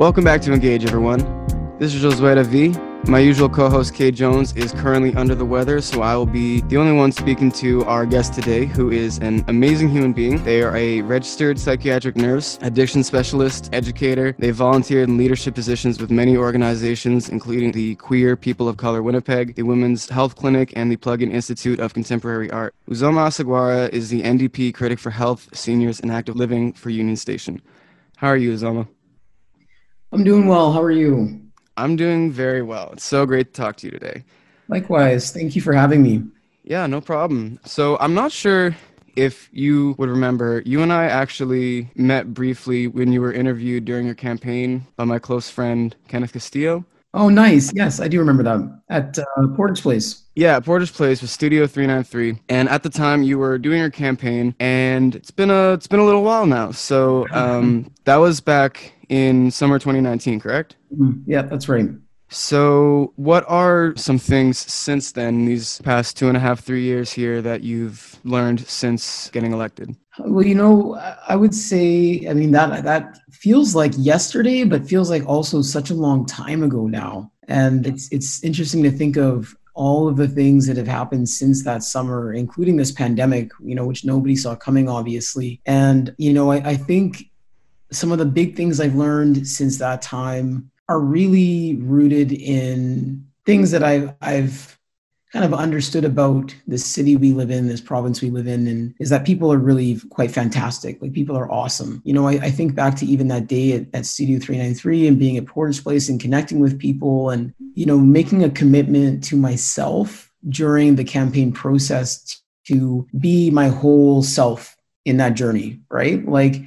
Welcome back to Engage, everyone. This is Josué V. My usual co host, Kay Jones, is currently under the weather, so I will be the only one speaking to our guest today, who is an amazing human being. They are a registered psychiatric nurse, addiction specialist, educator. They volunteered in leadership positions with many organizations, including the Queer People of Color Winnipeg, the Women's Health Clinic, and the Plug-in Institute of Contemporary Art. Uzoma Asagwara is the NDP critic for health, seniors, and active living for Union Station. How are you, Uzoma? I'm doing well. How are you? I'm doing very well. It's so great to talk to you today. Likewise. Thank you for having me. Yeah, no problem. So I'm not sure if you would remember, you and I actually met briefly when you were interviewed during your campaign by my close friend, Kenneth Castillo. Oh, nice. Yes, I do remember that at uh, Portage Place. Yeah, Portage Place was Studio 393, and at the time you were doing your campaign, and it's been a it's been a little while now. So um, that was back in summer 2019, correct? Mm, yeah, that's right. So, what are some things since then, these past two and a half, three years here, that you've learned since getting elected? Well, you know, I would say, I mean, that that feels like yesterday, but feels like also such a long time ago now. And it's it's interesting to think of all of the things that have happened since that summer, including this pandemic, you know, which nobody saw coming, obviously. And you know, I, I think some of the big things I've learned since that time are really rooted in things that I've I've kind of understood about the city we live in, this province we live in, and is that people are really quite fantastic. Like people are awesome. You know, I, I think back to even that day at, at Studio 393 and being at Portage Place and connecting with people and, you know, making a commitment to myself during the campaign process to be my whole self in that journey, right? Like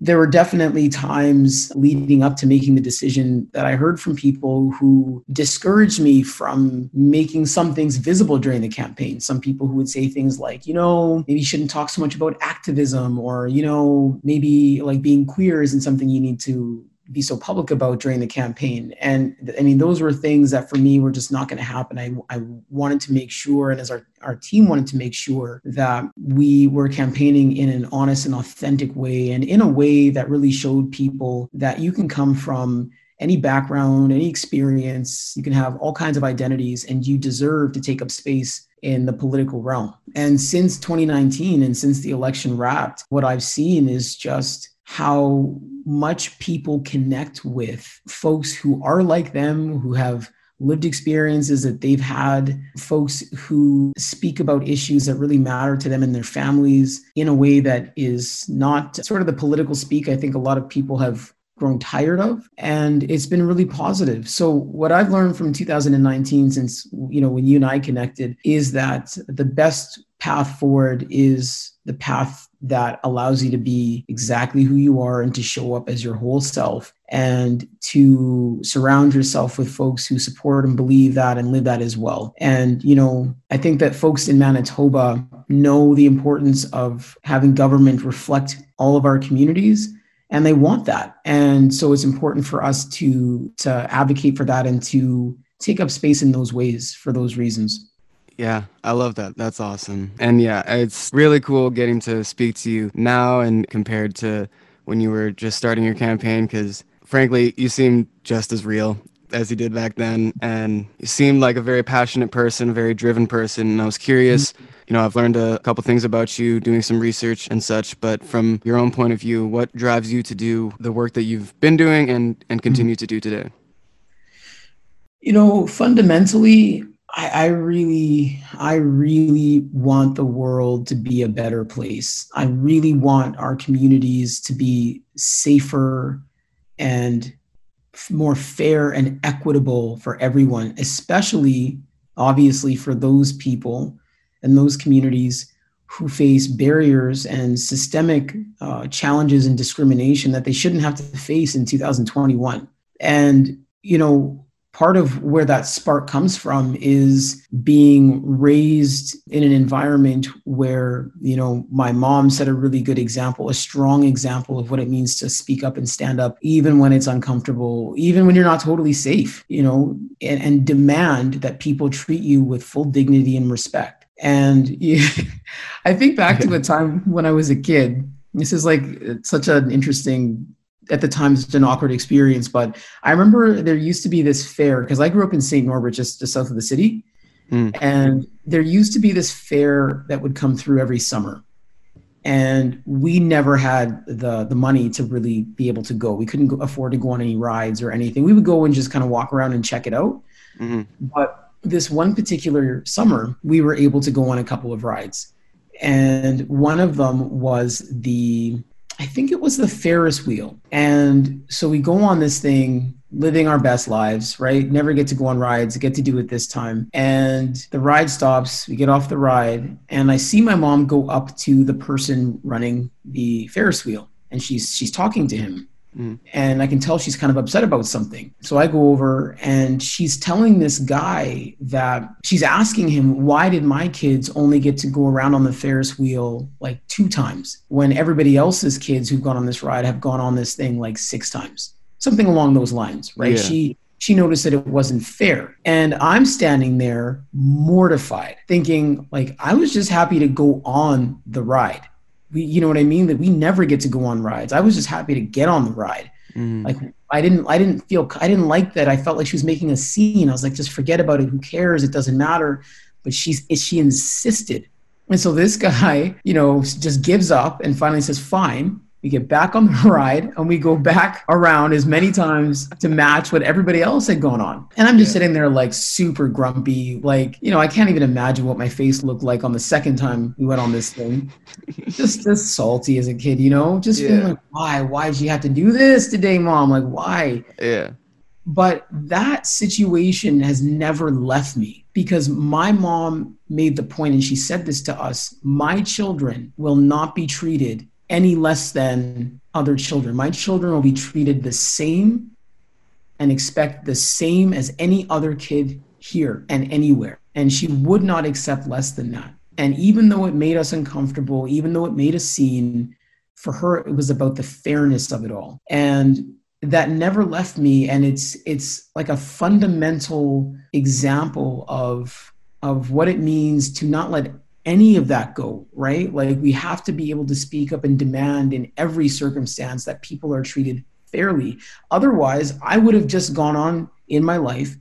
there were definitely times leading up to making the decision that I heard from people who discouraged me from making some things visible during the campaign. Some people who would say things like, you know, maybe you shouldn't talk so much about activism, or, you know, maybe like being queer isn't something you need to be so public about during the campaign. And I mean, those were things that for me were just not going to happen. I, I wanted to make sure, and as our, our team wanted to make sure that we were campaigning in an honest and authentic way and in a way that really showed people that you can come from any background, any experience, you can have all kinds of identities, and you deserve to take up space in the political realm. And since 2019 and since the election wrapped, what I've seen is just how much people connect with folks who are like them, who have lived experiences that they've had, folks who speak about issues that really matter to them and their families in a way that is not sort of the political speak I think a lot of people have grown tired of and it's been really positive. So what i've learned from 2019 since you know when you and i connected is that the best path forward is the path that allows you to be exactly who you are and to show up as your whole self and to surround yourself with folks who support and believe that and live that as well. And, you know, I think that folks in Manitoba know the importance of having government reflect all of our communities and they want that. And so it's important for us to to advocate for that and to take up space in those ways for those reasons. Yeah, I love that. That's awesome. And yeah, it's really cool getting to speak to you now and compared to when you were just starting your campaign because frankly, you seem just as real as you did back then. And you seemed like a very passionate person, a very driven person. And I was curious, mm-hmm. you know, I've learned a couple things about you doing some research and such, but from your own point of view, what drives you to do the work that you've been doing and, and continue mm-hmm. to do today? You know, fundamentally, I, I, really, I really want the world to be a better place. I really want our communities to be safer and more fair and equitable for everyone, especially, obviously, for those people and those communities who face barriers and systemic uh, challenges and discrimination that they shouldn't have to face in 2021. And, you know, part of where that spark comes from is being raised in an environment where you know my mom set a really good example a strong example of what it means to speak up and stand up even when it's uncomfortable even when you're not totally safe you know and, and demand that people treat you with full dignity and respect. And yeah, i think back to a time when i was a kid this is like such an interesting at the time it's an awkward experience, but I remember there used to be this fair because I grew up in St. Norbert, just, just south of the city. Mm. And there used to be this fair that would come through every summer. And we never had the the money to really be able to go. We couldn't go, afford to go on any rides or anything. We would go and just kind of walk around and check it out. Mm-hmm. But this one particular summer, we were able to go on a couple of rides. And one of them was the I think it was the Ferris wheel. And so we go on this thing, living our best lives, right? Never get to go on rides, get to do it this time. And the ride stops, we get off the ride, and I see my mom go up to the person running the Ferris wheel. And she's she's talking to him. Mm. And I can tell she's kind of upset about something. So I go over and she's telling this guy that she's asking him, why did my kids only get to go around on the Ferris wheel like two times when everybody else's kids who've gone on this ride have gone on this thing like six times? Something along those lines, right? Yeah. She she noticed that it wasn't fair. And I'm standing there mortified, thinking like I was just happy to go on the ride we you know what i mean? That we never get to go on rides. I was just happy to get on the ride. Mm. like i didn't i didn't feel i didn't like that i felt like she was making a scene. I was like just forget about it. Who cares? It doesn't matter. But she's she insisted. And so this guy you know just gives up and finally says fine we get back on the ride and we go back around as many times to match what everybody else had gone on. And I'm just yeah. sitting there like super grumpy. Like, you know, I can't even imagine what my face looked like on the second time we went on this thing. just as salty as a kid, you know, just yeah. feeling like, why? Why did you have to do this today, mom? Like, why? Yeah. But that situation has never left me because my mom made the point, and she said this to us my children will not be treated any less than other children. My children will be treated the same and expect the same as any other kid here and anywhere. And she would not accept less than that. And even though it made us uncomfortable, even though it made a scene, for her it was about the fairness of it all. And that never left me and it's it's like a fundamental example of of what it means to not let any of that go, right? Like we have to be able to speak up and demand in every circumstance that people are treated fairly. Otherwise, I would have just gone on in my life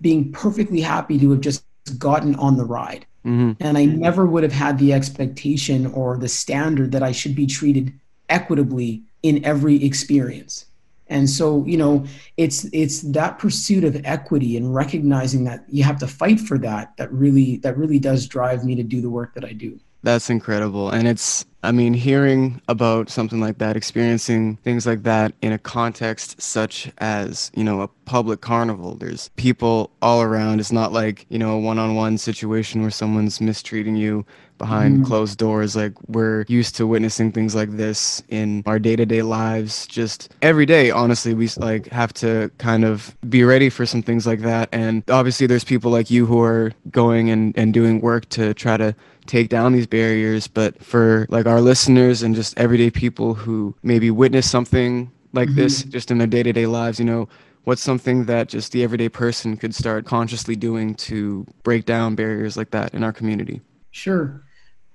being perfectly happy to have just gotten on the ride. Mm-hmm. And I never would have had the expectation or the standard that I should be treated equitably in every experience and so you know it's it's that pursuit of equity and recognizing that you have to fight for that that really that really does drive me to do the work that i do. That's incredible. And it's i mean hearing about something like that experiencing things like that in a context such as you know a public carnival there's people all around. It's not like you know a one-on-one situation where someone's mistreating you behind mm. closed doors. Like we're used to witnessing things like this in our day-to-day lives. Just every day, honestly, we like have to kind of be ready for some things like that. And obviously, there's people like you who are going and, and doing work to try to take down these barriers. But for like our listeners and just everyday people who maybe witness something like mm-hmm. this just in their day-to-day lives, you know, what's something that just the everyday person could start consciously doing to break down barriers like that in our community? Sure.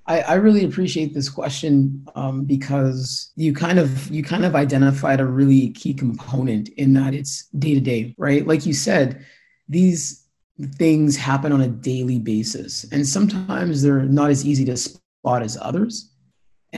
I, I really appreciate this question um, because you kind of you kind of identified a really key component in that it's day to day, right? Like you said, these things happen on a daily basis, and sometimes they're not as easy to spot as others.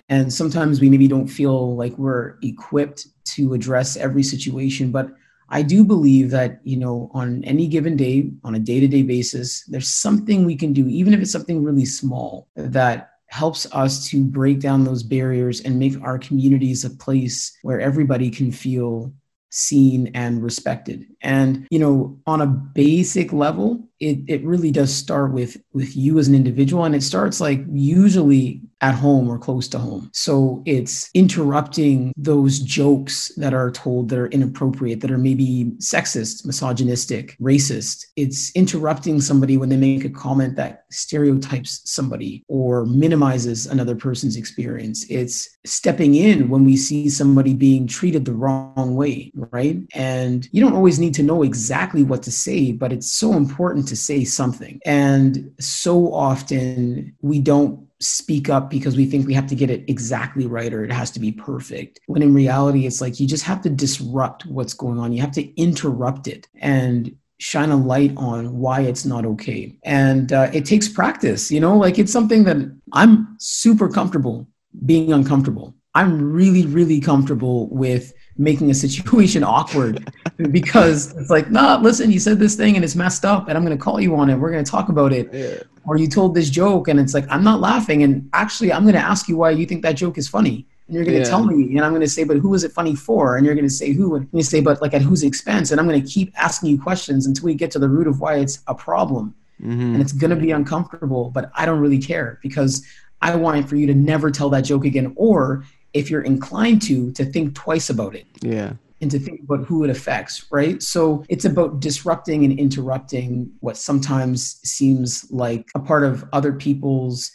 And sometimes we maybe don't feel like we're equipped to address every situation, but I do believe that, you know, on any given day, on a day to day basis, there's something we can do, even if it's something really small, that helps us to break down those barriers and make our communities a place where everybody can feel seen and respected. And you know on a basic level it, it really does start with with you as an individual and it starts like usually at home or close to home. So it's interrupting those jokes that are told that are inappropriate that are maybe sexist misogynistic racist. It's interrupting somebody when they make a comment that stereotypes somebody or minimizes another person's experience. It's stepping in when we see somebody being treated the wrong way right? And you don't always need to know exactly what to say but it's so important to say something. And so often we don't speak up because we think we have to get it exactly right or it has to be perfect. When in reality, it's like you just have to disrupt what's going on. You have to interrupt it and shine a light on why it's not okay. And uh, it takes practice, you know, like it's something that I'm super comfortable being uncomfortable. I'm really, really comfortable with making a situation awkward because it's like, nah, listen, you said this thing and it's messed up and I'm going to call you on it. We're going to talk about it. Yeah. Or you told this joke and it's like, I'm not laughing. And actually, I'm going to ask you why you think that joke is funny. And you're going to yeah. tell me, and I'm going to say, but who is it funny for? And you're going to say who, and you say, but like at whose expense? And I'm going to keep asking you questions until we get to the root of why it's a problem. Mm-hmm. And it's going to be uncomfortable, but I don't really care because I want for you to never tell that joke again. Or if you're inclined to, to think twice about it. Yeah. And to think about who it affects, right? So it's about disrupting and interrupting what sometimes seems like a part of other people's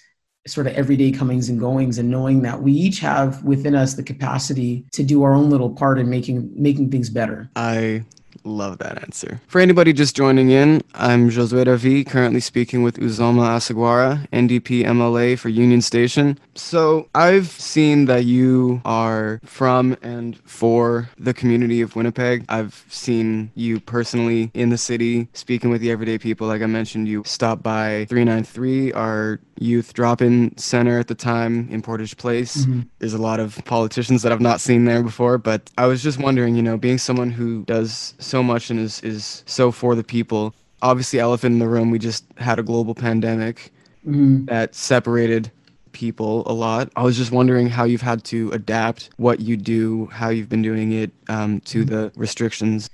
sort of everyday comings and goings and knowing that we each have within us the capacity to do our own little part in making making things better. I Love that answer. For anybody just joining in, I'm Josue Ravi, currently speaking with Uzoma Asagwara, NDP MLA for Union Station. So I've seen that you are from and for the community of Winnipeg. I've seen you personally in the city speaking with the everyday people. Like I mentioned, you stopped by 393, our youth drop-in center at the time in Portage Place. Mm-hmm. There's a lot of politicians that I've not seen there before, but I was just wondering, you know, being someone who does so much and is is so for the people. Obviously, elephant in the room. We just had a global pandemic mm-hmm. that separated people a lot. I was just wondering how you've had to adapt what you do, how you've been doing it um, to mm-hmm. the restrictions.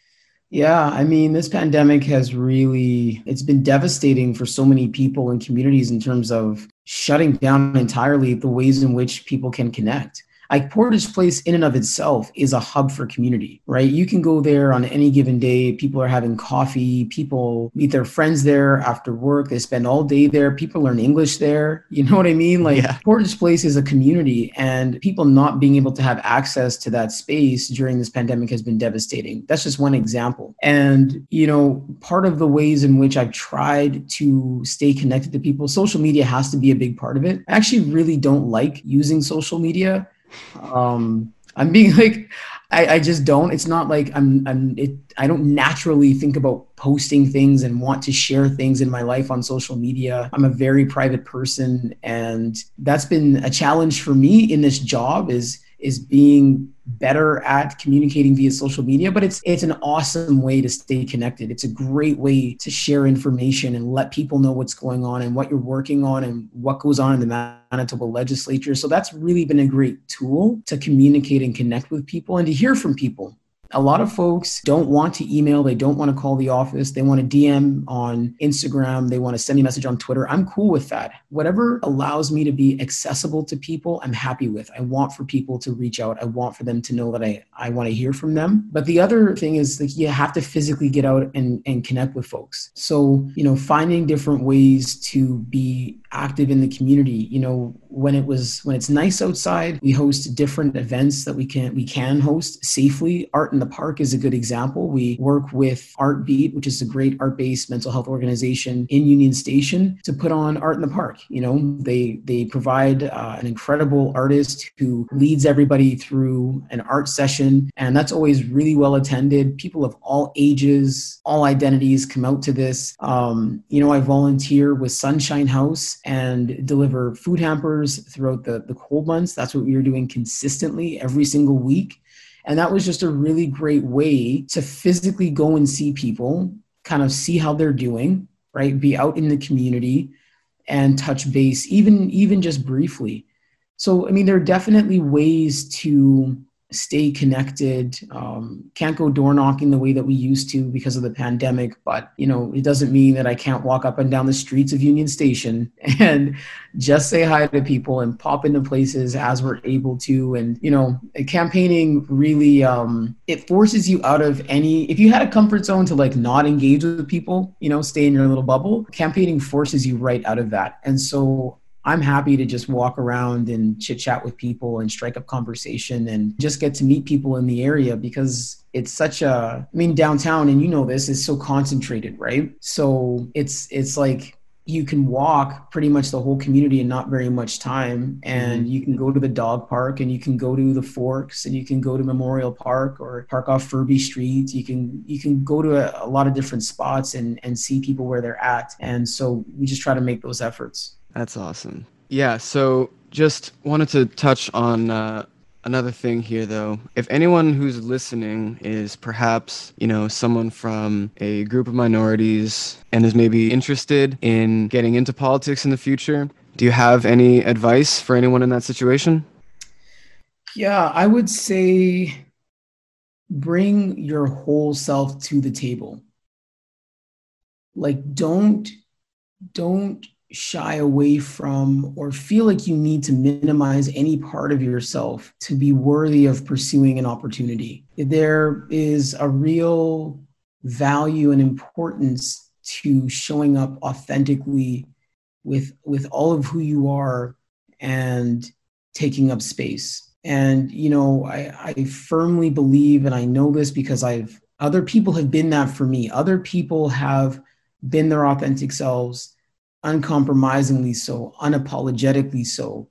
Yeah, I mean, this pandemic has really it's been devastating for so many people and communities in terms of shutting down entirely the ways in which people can connect like Portage Place in and of itself is a hub for community, right? You can go there on any given day. People are having coffee. People meet their friends there after work. They spend all day there. People learn English there. You know what I mean? Like yeah. Portage Place is a community and people not being able to have access to that space during this pandemic has been devastating. That's just one example. And, you know, part of the ways in which I've tried to stay connected to people, social media has to be a big part of it. I actually really don't like using social media um, I'm being like, I, I just don't. It's not like I'm. I'm. It. I don't naturally think about posting things and want to share things in my life on social media. I'm a very private person, and that's been a challenge for me in this job. Is is being better at communicating via social media but it's it's an awesome way to stay connected. It's a great way to share information and let people know what's going on and what you're working on and what goes on in the manitoba legislature. So that's really been a great tool to communicate and connect with people and to hear from people a lot of folks don't want to email, they don't want to call the office, they want to DM on Instagram, they want to send me a message on Twitter. I'm cool with that. Whatever allows me to be accessible to people, I'm happy with. I want for people to reach out. I want for them to know that I, I want to hear from them. But the other thing is like you have to physically get out and, and connect with folks. So, you know, finding different ways to be active in the community. You know, when it was when it's nice outside, we host different events that we can we can host safely. Art in the Park is a good example. We work with Art Beat, which is a great art-based mental health organization in Union Station, to put on Art in the Park. You know, they they provide uh, an incredible artist who leads everybody through an art session, and that's always really well attended. People of all ages, all identities come out to this. Um, you know, I volunteer with Sunshine House and deliver food hampers throughout the, the cold months. That's what we were doing consistently every single week. And that was just a really great way to physically go and see people, kind of see how they're doing, right? Be out in the community and touch base, even even just briefly. So I mean, there are definitely ways to stay connected. Um, can't go door knocking the way that we used to because of the pandemic, but you know, it doesn't mean that I can't walk up and down the streets of Union Station and just say hi to people and pop into places as we're able to. And you know, campaigning really um, it forces you out of any. If you had a comfort zone to like not engage with people, you know, stay in your little bubble. Campaigning forces you right out of that, and so I'm happy to just walk around and chit chat with people and strike up conversation and just get to meet people in the area because it's such a I mean downtown and you know this is so concentrated, right? So it's it's like you can walk pretty much the whole community in not very much time and mm-hmm. you can go to the dog park and you can go to the forks and you can go to memorial park or park off furby street you can you can go to a, a lot of different spots and and see people where they're at and so we just try to make those efforts that's awesome. Yeah so just wanted to touch on uh, another thing here though. If anyone who's listening is perhaps you know someone from a group of minorities and is maybe interested in getting into politics in the future do you have any advice for anyone in that situation? Yeah i would say bring your whole self to the table. Like don't don't shy away from or feel like you need to minimize any part of yourself to be worthy of pursuing an opportunity. There is a real value and importance to showing up authentically with with all of who you are and taking up space. And you know, I, I firmly believe, and I know this because I've other people have been that for me. Other people have been their authentic selves uncompromisingly so, unapologetically so.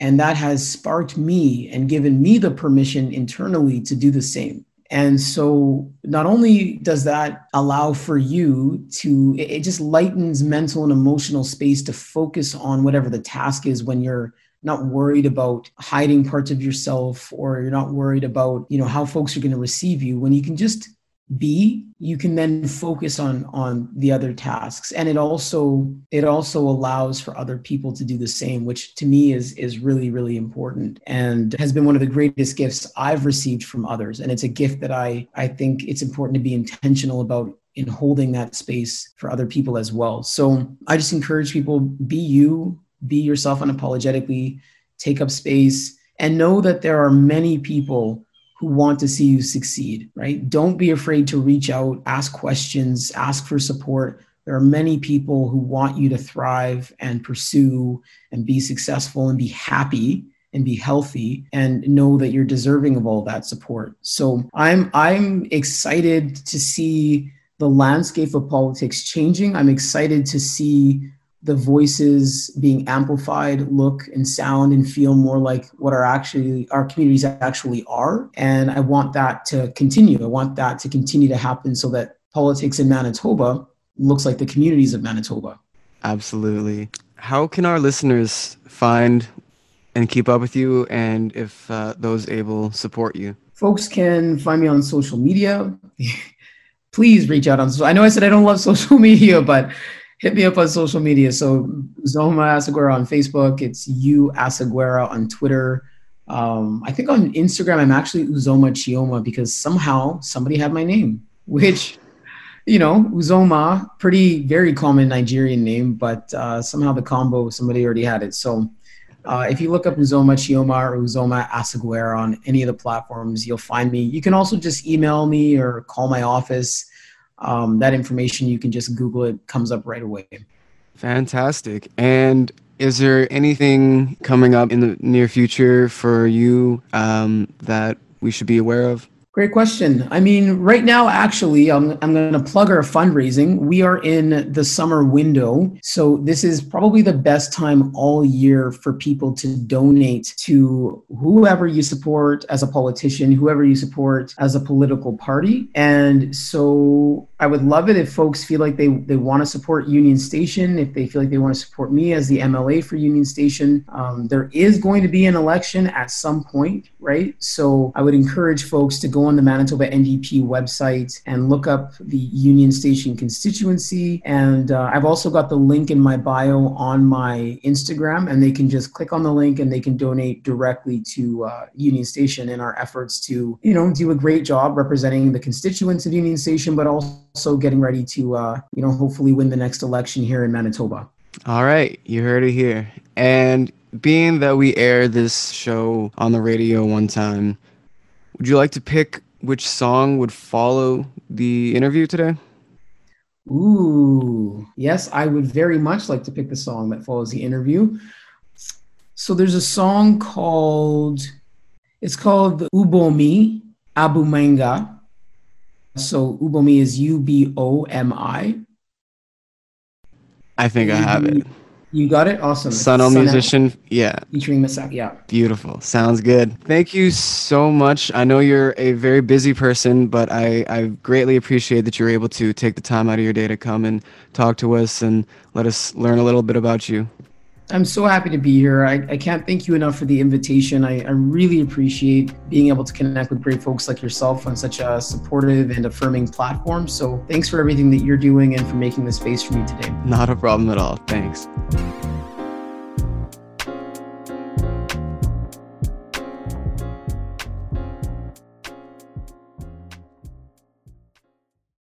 And that has sparked me and given me the permission internally to do the same. And so, not only does that allow for you to, it just lightens mental and emotional space to focus on whatever the task is when you're not worried about hiding parts of yourself or you're not worried about, you know, how folks are going to receive you when you can just be you can then focus on on the other tasks. And it also it also allows for other people to do the same which to me is is really really important and has been one of the greatest gifts i've received from others. And it's a gift that i i think it's important to be intentional about in holding that space for other people as well. So i just encourage people be you be yourself unapologetically take up space and know that there are many people who want to see you succeed, right? Don't be afraid to reach out, ask questions, ask for support. There are many people who want you to thrive and pursue and be successful and be happy and be healthy and know that you're deserving of all that support. So I'm I'm excited to see the landscape of politics changing. I'm excited to see the voices being amplified look and sound and feel more like what our actually our communities actually are. And i want that to continue. I want that to continue to happen so that politics in manitoba looks like the communities of manitoba. Absolutely. How can our listeners find and keep up with you and if uh, those able support you? Folks can find me on social media. Please reach out on i know i said i don't love social media but hit me up on social media. So Uzoma Asagwara on Facebook. It's you Asagwara on Twitter. Um, I think on Instagram I'm actually Uzoma Chioma because somehow somebody had my name, which you know Uzoma, pretty very common Nigerian name, but uh, somehow the combo somebody already had it. So. Uh, if you look up Uzoma Chioma or Uzoma Asagwara on any of the platforms, you'll find me. You can also just email me or call my office um, that information you can just Google it, comes up right away. Fantastic. And is there anything coming up in the near future for you um, that we should be aware of? Great question. I mean, right now, actually, I'm, I'm going to plug our fundraising. We are in the summer window. So, this is probably the best time all year for people to donate to whoever you support as a politician, whoever you support as a political party. And so, I would love it if folks feel like they, they want to support Union Station, if they feel like they want to support me as the MLA for Union Station. Um, there is going to be an election at some point, right? So, I would encourage folks to go on the Manitoba NDP website and look up the Union Station constituency. And uh, I've also got the link in my bio on my Instagram, and they can just click on the link and they can donate directly to uh, Union Station in our efforts to, you know, do a great job representing the constituents of Union Station, but also getting ready to, uh, you know, hopefully win the next election here in Manitoba. All right, you heard it here. And being that we aired this show on the radio one time, would you like to pick which song would follow the interview today? Ooh, yes, I would very much like to pick the song that follows the interview. So there's a song called, it's called the Ubomi Abumanga. So Ubomi is U B O M I. I think I have it. You got it? Awesome. Sun El Musician. Yeah. Featuring Msaki. Yeah. Beautiful. Sounds good. Thank you so much. I know you're a very busy person, but I, I greatly appreciate that you're able to take the time out of your day to come and talk to us and let us learn a little bit about you. I'm so happy to be here. I, I can't thank you enough for the invitation. I, I really appreciate being able to connect with great folks like yourself on such a supportive and affirming platform. So thanks for everything that you're doing and for making the space for me today. Not a problem at all. Thanks.